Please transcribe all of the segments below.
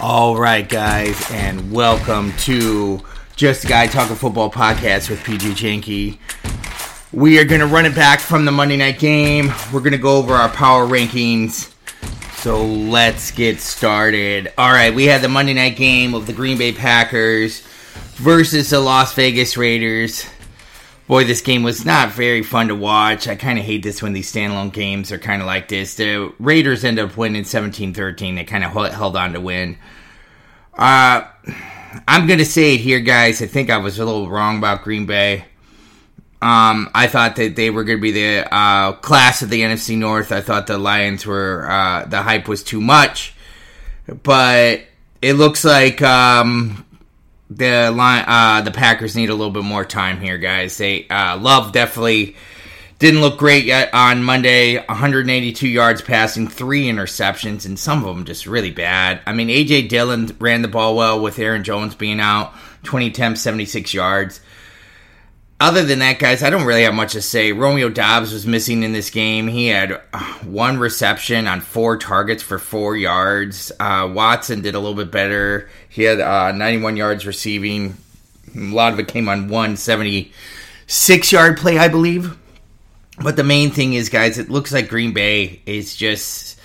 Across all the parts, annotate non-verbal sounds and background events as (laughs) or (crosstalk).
All right, guys, and welcome to Just a Guy Talking Football podcast with PG Janky. We are going to run it back from the Monday night game. We're going to go over our power rankings. So let's get started. All right, we had the Monday night game of the Green Bay Packers versus the Las Vegas Raiders. Boy, this game was not very fun to watch. I kind of hate this when these standalone games are kind of like this. The Raiders end up winning 17 13. They kind of held on to win. Uh, I'm going to say it here, guys. I think I was a little wrong about Green Bay. Um, I thought that they were going to be the uh, class of the NFC North. I thought the Lions were, uh, the hype was too much. But it looks like um, the line, uh, the Packers need a little bit more time here, guys. They uh, Love definitely didn't look great yet on Monday. 182 yards passing, three interceptions, and some of them just really bad. I mean, AJ Dillon ran the ball well with Aaron Jones being out. 20 attempts, 76 yards other than that, guys, I don't really have much to say. Romeo Doubs was missing in this game. He had uh, one reception on four targets for four yards. Uh, Watson did a little bit better. He had uh, 91 yards receiving. A lot of it came on one 76 yard play, I believe. But the main thing is, guys, it looks like Green Bay is just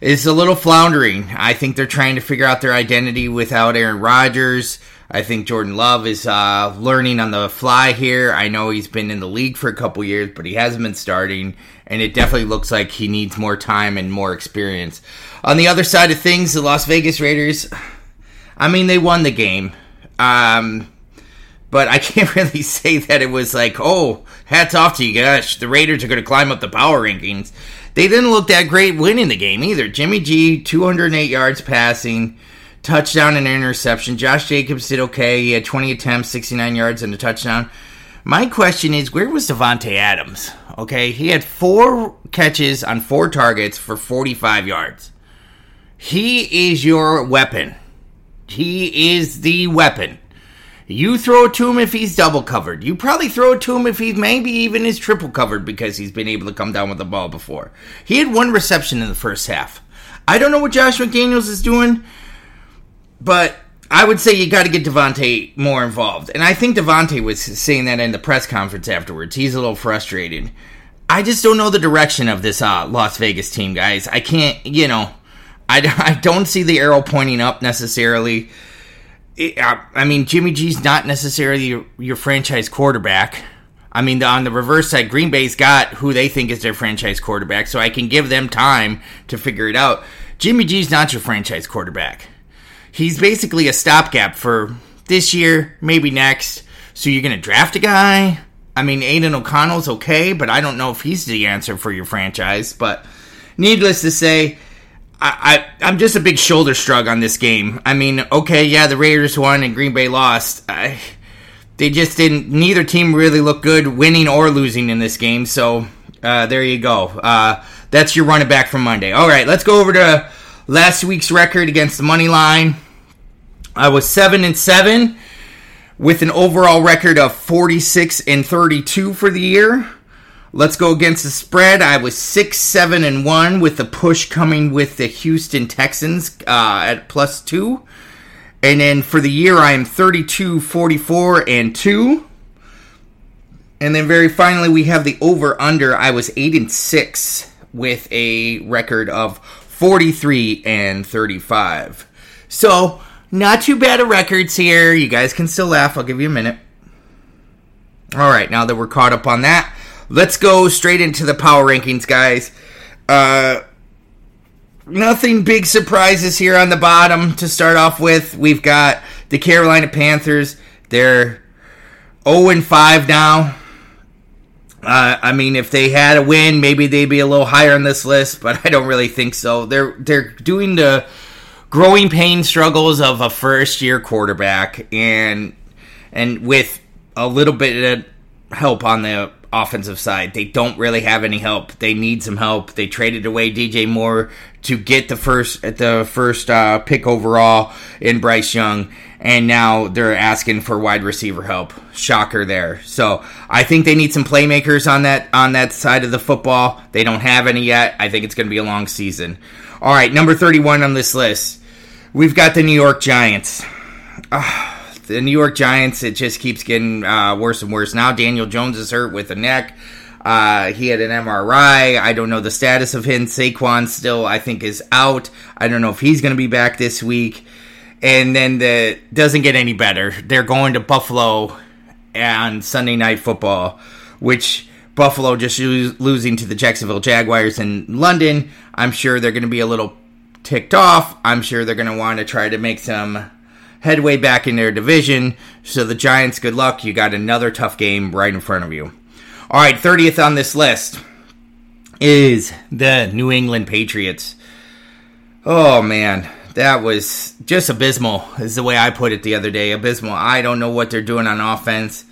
is a little floundering. I think they're trying to figure out their identity without Aaron Rodgers. I think Jordan Love is uh, learning on the fly here. I know he's been in the league for a couple years, but he hasn't been starting, and it definitely looks like he needs more time and more experience. On the other side of things, the Las Vegas Raiders, I mean, they won the game. Um, but I (laughs) can't really say that it was like, oh, hats off to you guys. The Raiders are going to climb up the power rankings. They didn't look that great winning the game either. Jimmy G, 208 yards passing touchdown and interception. Josh Jacobs did okay. He had 20 attempts, 69 yards, and a touchdown. My question is, where was Davante Adams? Okay, he had four catches on four targets for 45 yards. He is your weapon. He is the weapon. You throw it to him if he's double covered. You probably throw it to him if he's maybe even is triple covered because he's been able to come down with the ball before. He had one reception in the first half. I don't know what Josh McDaniels is doing. But I would say you got to get Davante more involved. And I think Davante was saying that in the press conference afterwards. He's a little frustrated. I just don't know the direction of this uh, Las Vegas team, guys. I can't, you know, I, (laughs) I don't see the arrow pointing up necessarily. It, I, I mean, Jimmy G's not necessarily your, your franchise quarterback. I mean, on the reverse side, Green Bay's got who they think is their franchise quarterback, so I can give them time to figure it out. Jimmy G's not your franchise quarterback he's basically a stopgap for this year, maybe next. So you're going to draft a guy. I mean, Aidan O'Connell's okay, but I don't know if he's the answer for your franchise. But needless to say, I, I am just a big shoulder shrug on this game. I mean, okay, yeah, the Raiders won and Green Bay lost. I, they just didn't. Neither team really looked good, winning or losing in this game. So uh, there you go. Uh, that's your running back from Monday. All right, let's go over to last week's record against the money line. I was 7 and 7 with an overall record of 46 and 32 for the year. Let's go against the spread. I was 6 7 and 1 with the push coming with the Houston Texans uh, at plus 2. And then for the year, I am 32 44 and 2. And then very finally, we have the over under. I was 8 and 6 with a record of 43 and 35. So, not too bad of records here. You guys can still laugh. I'll give you a minute. All right, now that we're caught up on that, let's go straight into the power rankings, guys. Uh, nothing big surprises here on the bottom to start off with. We've got the Carolina Panthers. They're 0 and 5 now. Uh, I mean, if they had a win, maybe they'd be a little higher on this list, but I don't really think so. They're they're doing the growing pain struggles of a first year quarterback and and with a little bit of help on the offensive side. They don't really have any help. They need some help. They traded away DJ Moore to get the first at the first uh, pick overall in Bryce Young, and now they're asking for wide receiver help. Shocker there. So I think they need some playmakers on that on that side of the football. They don't have any yet. I think it's going to be a long season. All right, number thirty one on this list. We've got the New York Giants. Uh, the New York Giants, it just keeps getting uh, worse and worse. Now Daniel Jones is hurt with a neck. Uh, he had an MRI. I don't know the status of him. Saquon still, I think, is out. I don't know if he's going to be back this week. And then the doesn't get any better. They're going to Buffalo on Sunday Night Football, which Buffalo just losing to the Jacksonville Jaguars in London. I'm sure they're going to be a little ticked off. I'm sure they're going to want to try to make some headway back in their division. So the Giants, good luck. You got another tough game right in front of you. All right, 30th on this list is the New England Patriots. Oh man, that was just abysmal, is the way I put it the other day. Abysmal. I don't know what they're doing on offense.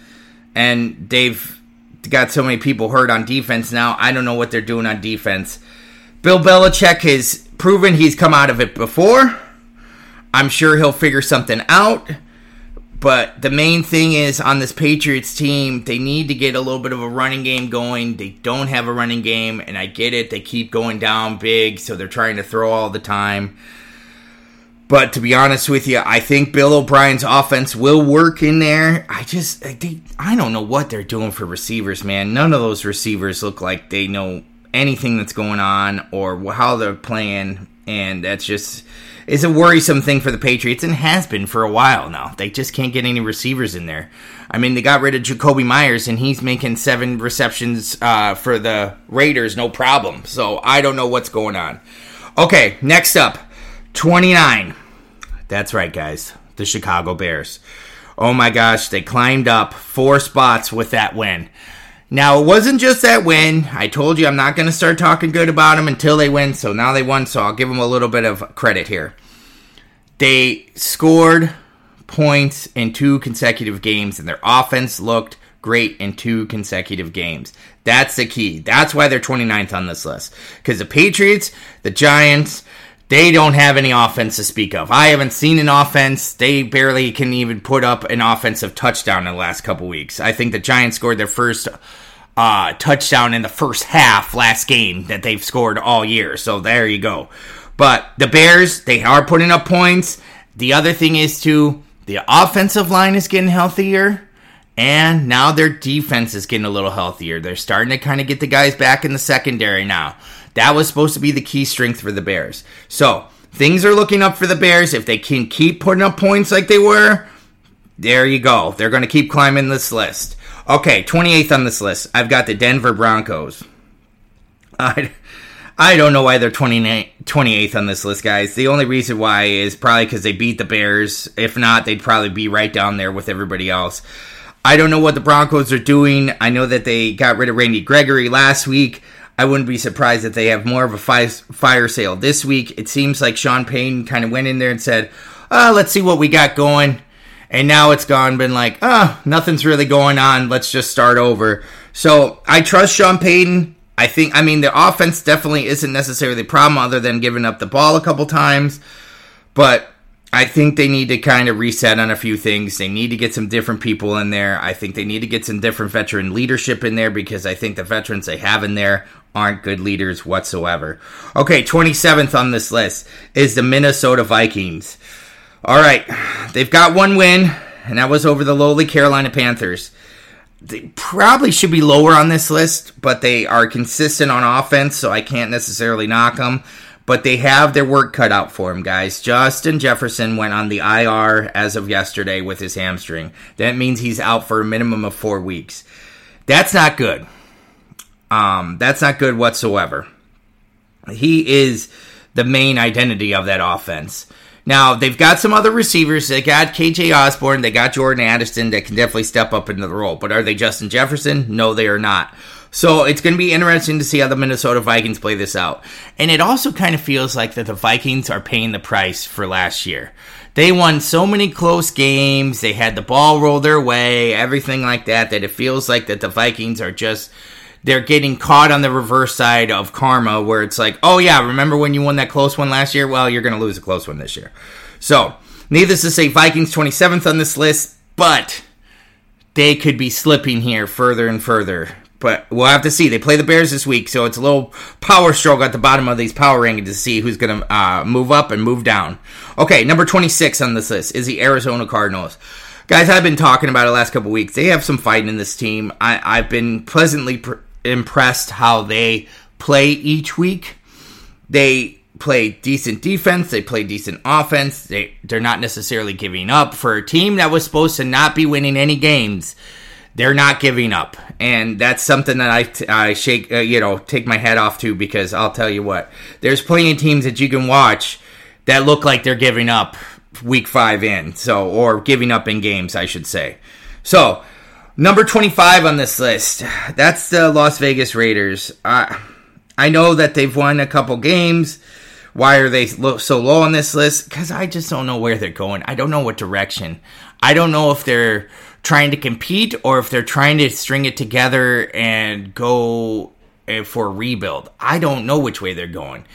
And they've got so many people hurt on defense now. I don't know what they're doing on defense. Bill Belichick has proven he's come out of it before. I'm sure he'll figure something out. But the main thing is on this Patriots team, they need to get a little bit of a running game going. They don't have a running game, and I get it. They keep going down big, so they're trying to throw all the time. But to be honest with you, I think Bill O'Brien's offense will work in there. I just, they, I don't know what they're doing for receivers, man. None of those receivers look like they know anything that's going on or how they're playing, and that's just is a worrisome thing for the Patriots and has been for a while now. They just can't get any receivers in there. I mean, they got rid of Jakobi Meyers and he's making seven receptions uh, for the Raiders, no problem. So I don't know what's going on. Okay, next up 29. That's right, guys. The Chicago Bears. Oh my gosh, they climbed up four spots with that win. Now, it wasn't just that win. I told you I'm not going to start talking good about them until they win, so now they won, so I'll give them a little bit of credit here. They scored points in two consecutive games, and their offense looked great in two consecutive games. That's the key. That's why they're 29th on this list. Because the Patriots, the Giants, they don't have any offense to speak of. I haven't seen an offense. They barely can even put up an offensive touchdown in the last couple weeks. I think the Giants scored their first uh, touchdown in the first half last game that they've scored all year. So there you go. But the Bears, they are putting up points. The other thing is too, the offensive line is getting healthier. And now their defense is getting a little healthier. They're starting to kind of get the guys back in the secondary now. That was supposed to be the key strength for the Bears. So things are looking up for the Bears. If they can keep putting up points like they were, there you go. They're going to keep climbing this list. Okay, 28th on this list, I've got the Denver Broncos. I, I don't know why they're 28th on this list, guys. The only reason why is probably because they beat the Bears. If not, they'd probably be right down there with everybody else. I don't know what the Broncos are doing. I know that they got rid of Randy Gregory last week. I wouldn't be surprised if they have more of a fire sale. This week. It seems like Sean Payton kind of went in there and said, uh, let's see what we got going. And now it's gone been like ah oh, nothing's really going on. Let's just start over. So i trust sean payton i think i mean the offense definitely isn't necessarily the problem other than giving up the ball a couple times. But i think they need to kind of reset on a few things. They need to get some different people in there. I think they need to get some different veteran leadership in there because i think the veterans they have in there aren't good leaders whatsoever okay 27th on this list is the minnesota vikings all right, they've got one win, and that was over the lowly Carolina Panthers. They probably should be lower on this list, but they are consistent on offense, so I can't necessarily knock them. But they have their work cut out for them, guys. Justin Jefferson went on the IR as of yesterday with his hamstring. That means he's out for a minimum of four weeks. That's not good. Um, that's not good whatsoever. He is the main identity of that offense. Now they've got some other receivers. They got KJ Osborn. They got Jordan Addison that can definitely step up into the role. But are they Justin Jefferson? No, they are not. So it's going to be interesting to see how the Minnesota Vikings play this out. And it also kind of feels like that the Vikings are paying the price for last year. They won so many close games. They had the ball roll their way, everything like that. That it feels like that the Vikings are just they're getting caught on the reverse side of karma where it's like, oh yeah, remember when you won that close one last year? Well, you're going to lose a close one this year. So, needless to say, Vikings 27th on this list, but they could be slipping here further and further. but we'll have to see. They play the Bears this week, so it's a little power stroke at the bottom of these power rankings to see who's going to uh, move up and move down. Okay, number 26 on this list is the Arizona Cardinals. Guys, I've been talking about it last couple weeks. They have some fighting in this team. I, have been pleasantly impressed how they play each week. They play decent defense. They play decent offense. They they're not necessarily giving up for a team that was supposed to not be winning any games they're not giving up, and that's something that I, shake uh, you know take my hat off to because I'll tell you what, there's plenty of teams that you can watch that look like they're giving up week five in, so or giving up in games, I should say. So number 25 on this list, that's the Las Vegas Raiders. Uh, I know that they've won a couple games. Why are they so low on this list? Because I just don't know where they're going. I don't know what direction. I don't know if they're trying to compete or if they're trying to string it together and go eh, for a rebuild. I don't know which way they're going.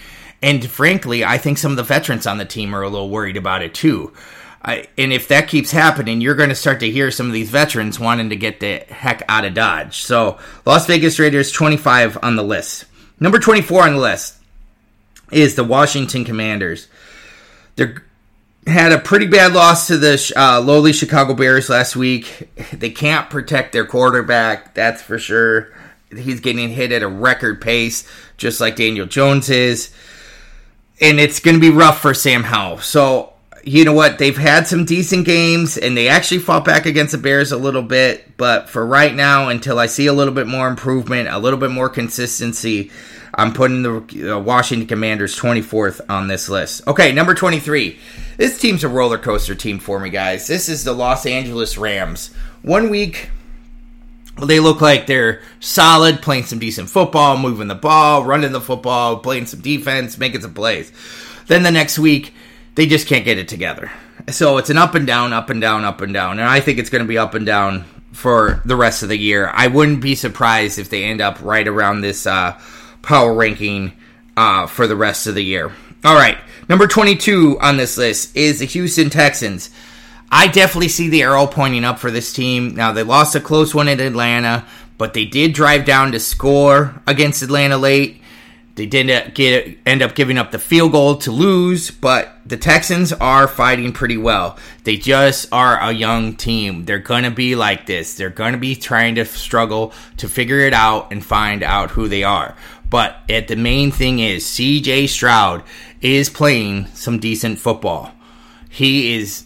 And frankly, I think some of the veterans on the team are a little worried about it too. I, and if that keeps happening, you're going to start to hear some of these veterans wanting to get the heck out of Dodge. So, Las Vegas Raiders 25 on the list. Number 24 on the list is the Washington Commanders. They're had a pretty bad loss to the uh, lowly Chicago Bears last week. They can't protect their quarterback, that's for sure. He's getting hit at a record pace, just like Daniel Jones is. And it's going to be rough for Sam Howell. So, you know what? They've had some decent games, and they actually fought back against the Bears a little bit. But for right now, until I see a little bit more improvement, a little bit more consistency, I'm putting the uh, Washington Commanders 24th on this list. Okay, number 23. This team's a roller coaster team for me, guys. This is the Los Angeles Rams. One week, they look like they're solid, playing some decent football, moving the ball, running the football, playing some defense, making some plays. Then the next week, they just can't get it together. So it's an up and down, up and down, up and down. And I think it's going to be up and down for the rest of the year. I wouldn't be surprised if they end up right around this uh, power ranking uh, for the rest of the year. All right, number 22 on this list is the Houston Texans. I definitely see the arrow pointing up for this team. Now, they lost a close one at Atlanta, but they did drive down to score against Atlanta late. They did get end up giving up the field goal to lose, but the Texans are fighting pretty well. They just are a young team. They're to be like this. They're to be trying to struggle to figure it out and find out who they are. But at the main thing is CJ Stroud is playing some decent football. He is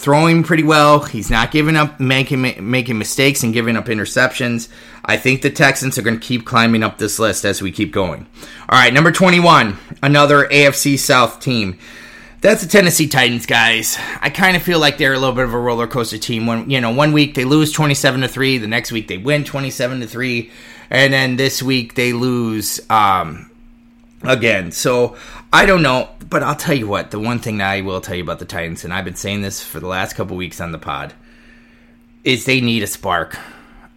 throwing pretty well. He's not giving up, making making mistakes and giving up interceptions. I think the Texans are going to keep climbing up this list as we keep going. All right, number 21, another AFC South team. That's the Tennessee Titans, guys. I kind of feel like they're a little bit of a roller coaster team. When you know, one week they lose 27 to 3, the next week they win 27 to 3, and then this week they lose um, again. So, I don't know, but I'll tell you what. The one thing that I will tell you about the Titans, and I've been saying this for the last couple weeks on the pod, is they need a spark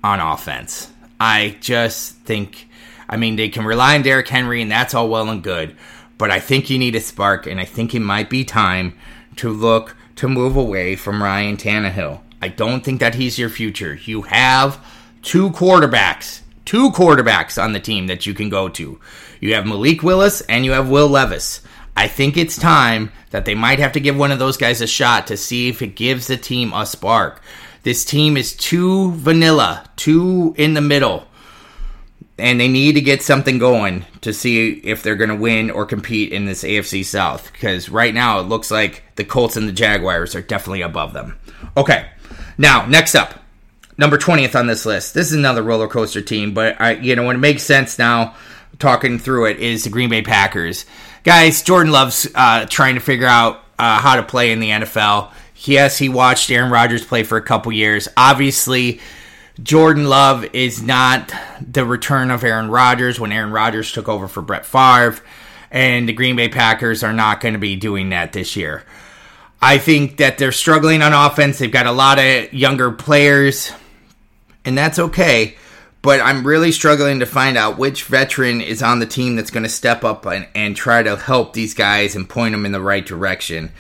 on offense. I just think, I mean, they can rely on Derrick Henry, and that's all well and good, but I think you need a spark, and I think it might be time to look to move away from Ryan Tannehill. I don't think that he's your future. You have two quarterbacks, two quarterbacks on the team that you can go to. You have Malik Willis and you have Will Levis. I think it's time that they might have to give one of those guys a shot to see if it gives the team a spark. This team is too vanilla, too in the middle. And they need to get something going to see if they're going to win or compete in this AFC South. Because right now it looks like the Colts and the Jaguars are definitely above them. Okay, now next up, number 20th on this list. This is another roller coaster team, but I, you know, when it makes sense now talking through it is the Green Bay Packers. Guys, Jordan Love's uh, trying to figure out uh, how to play in the NFL. Yes, he watched Aaron Rodgers play for a couple years. Obviously, Jordan Love is not the return of Aaron Rodgers when Aaron Rodgers took over for Brett Favre, and the Green Bay Packers are not going to be doing that this year. I think that they're struggling on offense. They've got a lot of younger players, and that's okay but I'm really struggling to find out which veteran is on the team that's going to step up and, and, try to help these guys and point them in the right direction.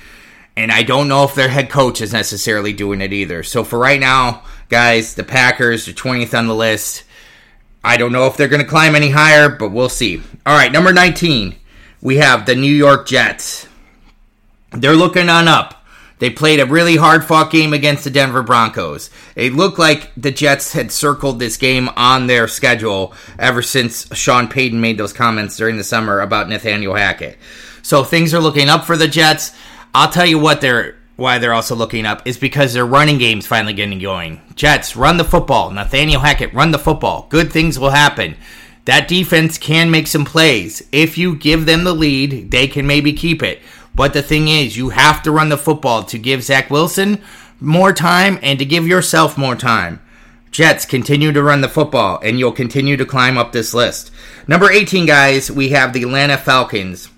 And I don't know if their head coach is necessarily doing it either. So for right now, guys, the Packers are 20th on the list. I don't know if they're going to climb any higher, but we'll see. All right, number 19, we have the New York Jets. They're looking on up. They played a really hard fought game against the Denver Broncos. It looked like the Jets had circled this game on their schedule ever since Sean Payton made those comments during the summer about Nathaniel Hackett. So things are looking up for the Jets. I'll tell you what they're why they're also looking up is because their running game's finally getting going. Jets, run the football. Nathaniel Hackett, run the football. Good things will happen. That defense can make some plays. If you give them the lead, they can maybe keep it. But the thing is, you have to run the football to give Zach Wilson more time and to give yourself more time. Jets continue to run the football, and you'll continue to climb up this list. Number 18, guys, we have the Atlanta Falcons.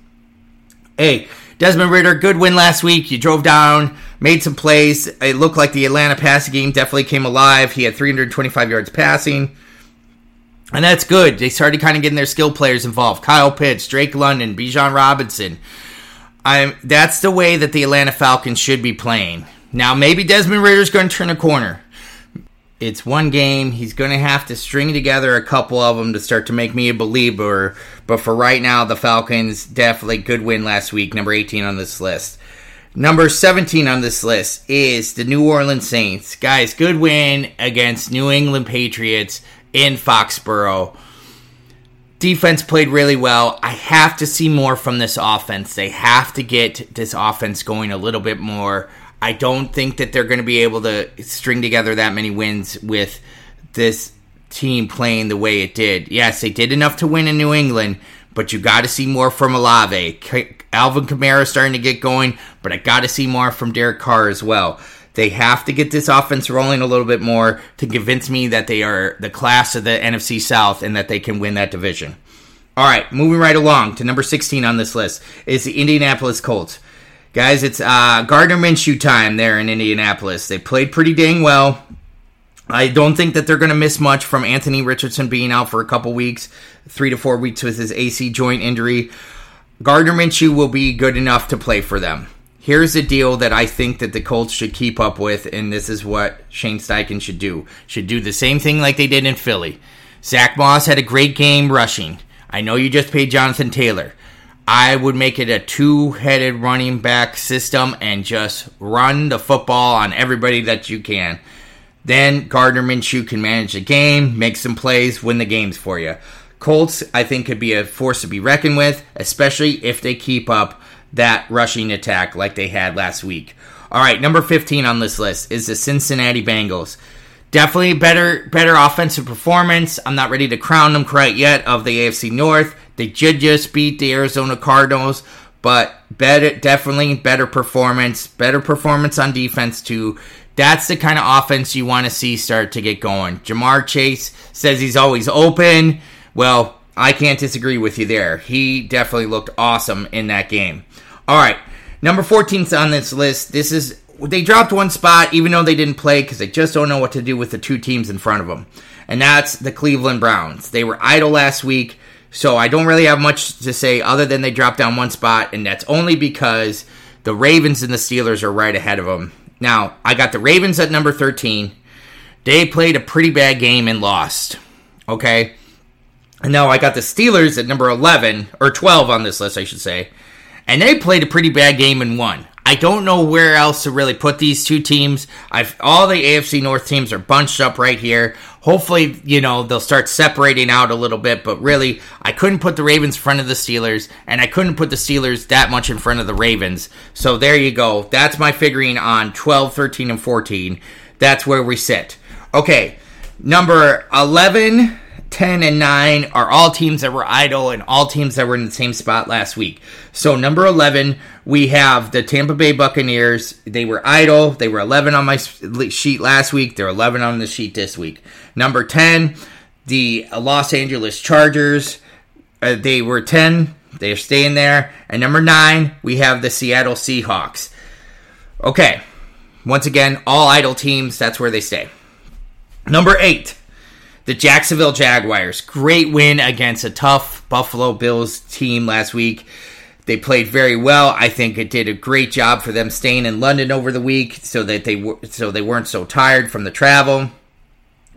Hey, Desmond Ridder, good win last week. You drove down, made some plays. It looked like the Atlanta passing game definitely came alive. He had 325 yards passing. And that's good. They started kind of getting their skill players involved. Kyle Pitts, Drake London, Bijan Robinson. I'm that's the way that the Atlanta Falcons should be playing. Now maybe Desmond Ridder's going to turn a corner. It's one game. He's going to have to string together a couple of them to start to make me a believer. But for right now, the Falcons definitely good win last week. Number 18 on this list. Number 17 on this list is the New Orleans Saints. Guys, good win against New England Patriots in Foxborough defense played really well. I have to see more from this offense. They have to get this offense going a little bit more. I don't think that they're going to be able to string together that many wins with this team playing the way it did. Yes, they did enough to win in New England, but you got to see more from Olave. Alvin Kamara starting to get going, but I got to see more from Derek Carr as well. They have to get this offense rolling a little bit more to convince me that they are the class of the NFC South and that they can win that division. All right, moving right along to number 16 on this list is the Indianapolis Colts. Guys, it's uh, Gardner Minshew time there in Indianapolis. They played pretty dang well. I don't think that they're going to miss much from Anthony Richardson being out for a couple weeks, three to four weeks with his AC joint injury. Gardner Minshew will be good enough to play for them. Here's a deal that I think that the Colts should keep up with, and this is what Shane Steichen should do. Should do the same thing like they did in Philly. Zack Moss had a great game rushing. I know you just paid Jonathan Taylor. I would make it a two headed running back system and just run the football on everybody that you can. Then Gardner Minshew can manage the game, make some plays, win the games for you. Colts, I think, could be a force to be reckoned with, especially if they keep up that rushing attack like they had last week. All right, number 15 on this list is the Cincinnati Bengals. Definitely better better offensive performance. I'm not ready to crown them quite yet of the AFC North. They did just beat the Arizona Cardinals, but better definitely better performance, better performance on defense too. That's the kind of offense you want to see start to get going. Ja'Marr Chase says he's always open. Well, I can't disagree with you there. He definitely looked awesome in that game. All right, number 14's on this list. This is they dropped one spot even though they didn't play because they just don't know what to do with the two teams in front of them, and that's the Cleveland Browns. They were idle last week, so I don't really have much to say other than they dropped down one spot, and that's only because the Ravens and the Steelers are right ahead of them. Now I got the Ravens at number 13. They played a pretty bad game and lost. Okay. And now I got the Steelers at number 11, or 12 on this list, I should say and they played a pretty bad game and won. I don't know where else to really put these two teams. I've all the AFC North teams are bunched up right here. Hopefully, you know, they'll start separating out a little bit, but really, I couldn't put the Ravens in front of the Steelers, and I couldn't put the Steelers that much in front of the Ravens. So there you go. That's my figuring on 12, 13, and 14. That's where we sit. Okay, number 11 10 and 9 are all teams that were idle and all teams that were in the same spot last week. So, number 11, we have the Tampa Bay Buccaneers. They were idle. They were 11 on my sheet last week. They're 11 on the sheet this week. Number 10, the Los Angeles Chargers. Uh, they were 10. They're staying there. And number 9, we have the Seattle Seahawks. Okay. Once again, all idle teams. That's where they stay. Number 8 the Jacksonville Jaguars. Great win against a tough Buffalo Bills team last week. They played very well. I think it did a great job for them staying in London over the week so that they were so they weren't so tired from the travel.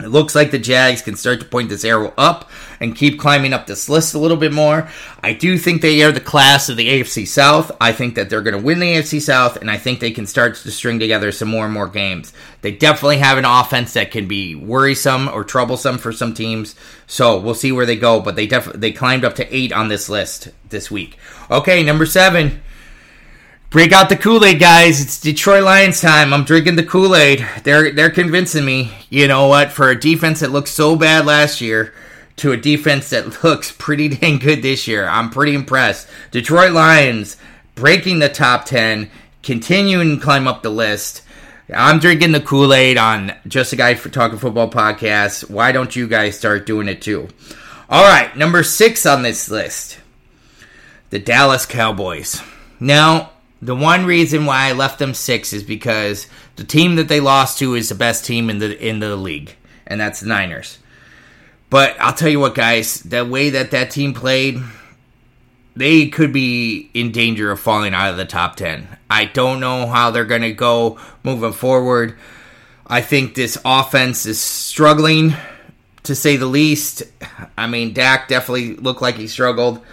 It looks like the Jags can start to point this arrow up and keep climbing up this list a little bit more. I do think they are the class of the AFC South. I think that they're going to win the AFC South, and I think they can start to string together some more and more games. They definitely have an offense that can be worrisome or troublesome for some teams. So we'll see where they go, but they definitely they climbed up to eight on this list this week. Okay, number seven. Break out the Kool Aid, guys! It's Detroit Lions time. I'm drinking the Kool Aid. They're they're convincing me. You know what? For a defense that looked so bad last year, to a defense that (laughs) looks pretty dang good this year, I'm pretty impressed. Detroit Lions breaking the top ten, continuing to climb up the list. I'm drinking the Kool Aid on Just a Guy for Talking Football podcast. Why don't you guys start doing it too? All right, number six on this list, the Dallas Cowboys. Now the one reason why I left them six is because the team that they lost to is the best team in the in the league, and that's the Niners. But I'll tell you what, guys, the way that that team played, they could be in danger of falling out of the top ten. I don't know how they're going to go moving forward. I think this offense is struggling, to say the least. I mean, Dak definitely looked like he struggled.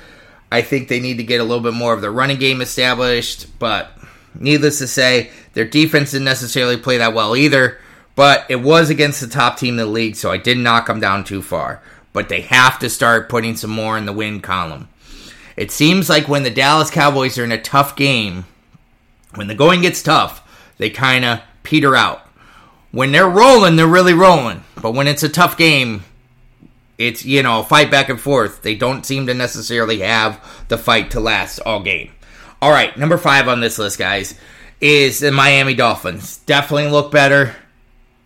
I think they need to get a little bit more of the running game established, but needless to say, their defense didn't necessarily play that well either. But it was against the top team in the league, so I didn't knock them down too far. But they have to start putting some more in the win column. It seems like when the Dallas Cowboys are in a tough game, when the going gets tough, they kind of peter out. When they're rolling, they're really rolling. But when it's a tough game, it's you know fight back and forth. They don't seem to necessarily have the fight to last all game. All right, number five on this list, guys, is the Miami Dolphins. Definitely look better,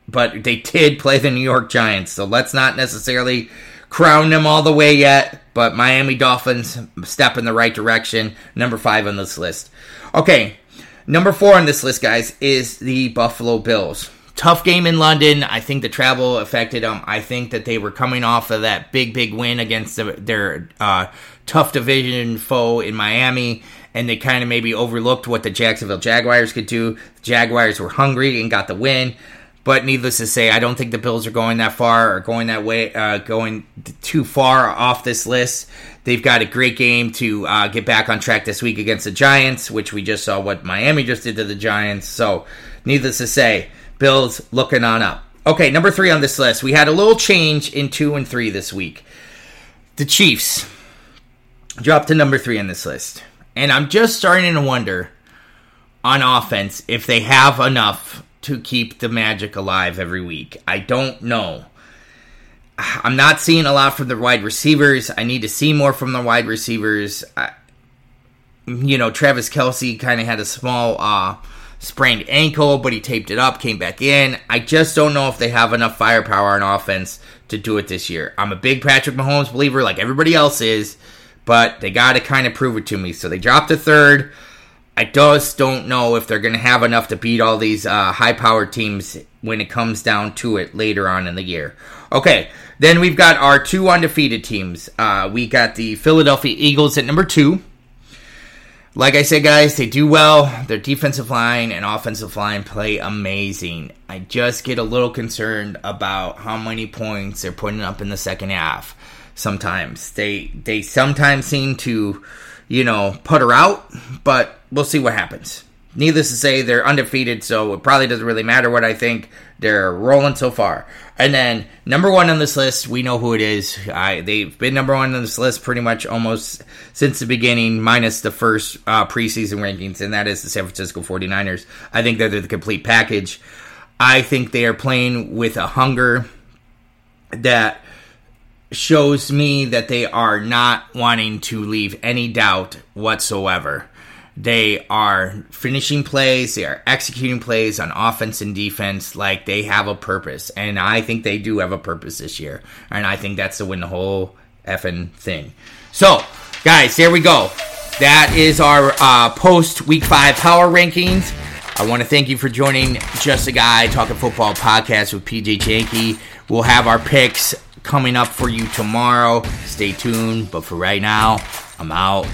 but they did play the New York Giants, so let's not necessarily crown them all the way yet. But Miami Dolphins step in the right direction. Number five on this list. Okay, number four on this list, guys, is the Buffalo Bills tough game in London. I think the travel affected them. I think that they were coming off of that big, big win against the, their uh, tough division foe in Miami, and they kind of maybe overlooked what the Jacksonville Jaguars could do. The Jaguars were hungry and got the win. But needless to say, I don't think the Bills are going that far or going that way, uh, going too far off this list. They've got a great game to uh, get back on track this week against the Giants, which we just saw what Miami just did to the Giants. So, needless to say, Bills looking on up. Okay, number three on this list. We had a little change in two and three this week. The Chiefs dropped to number three on this list. And I'm just starting to wonder on offense if they have enough to keep the magic alive every week. I don't know. I'm not seeing a lot from the wide receivers. I need to see more from the wide receivers. I, you know, Travis Kelsey kind of had a small uh, sprained ankle, but he taped it up, came back in. I just don't know if they have enough firepower on offense to do it this year. I'm a big Patrick Mahomes believer, like everybody else is, but they got to kind of prove it to me. So they dropped a third. I just don't know if they're going to have enough to beat all these uh, high powered teams when it comes down to it later on in the year. Okay, then we've got our two undefeated teams. Uh, we got the Philadelphia Eagles at number two. Like I said, guys, they do well. Their defensive line and offensive line play amazing. I just get a little concerned about how many points they're putting up in the second half. Sometimes they they sometimes seem to, you know, put her out, but we'll see what happens. Needless to say, they're undefeated, so it probably doesn't really matter what I think. They're rolling so far. And then number one on this list, we know who it is. I, they've been number one on this list pretty much almost since the beginning, minus the first uh, preseason rankings, and that is the San Francisco 49ers. I think they're the complete package. I think they are playing with a hunger that shows me that they are not wanting to leave any doubt whatsoever. They are finishing plays, they are executing plays on offense and defense like they have a purpose. And I think they do have a purpose this year. And I think that's to win the whole effing thing. So, guys, there we go. That is our uh, post week five power rankings. I want to thank you for joining Just a Guy Talking Football podcast with PJ Janke. We'll have our picks coming up for you tomorrow. Stay tuned. But for right now, I'm out.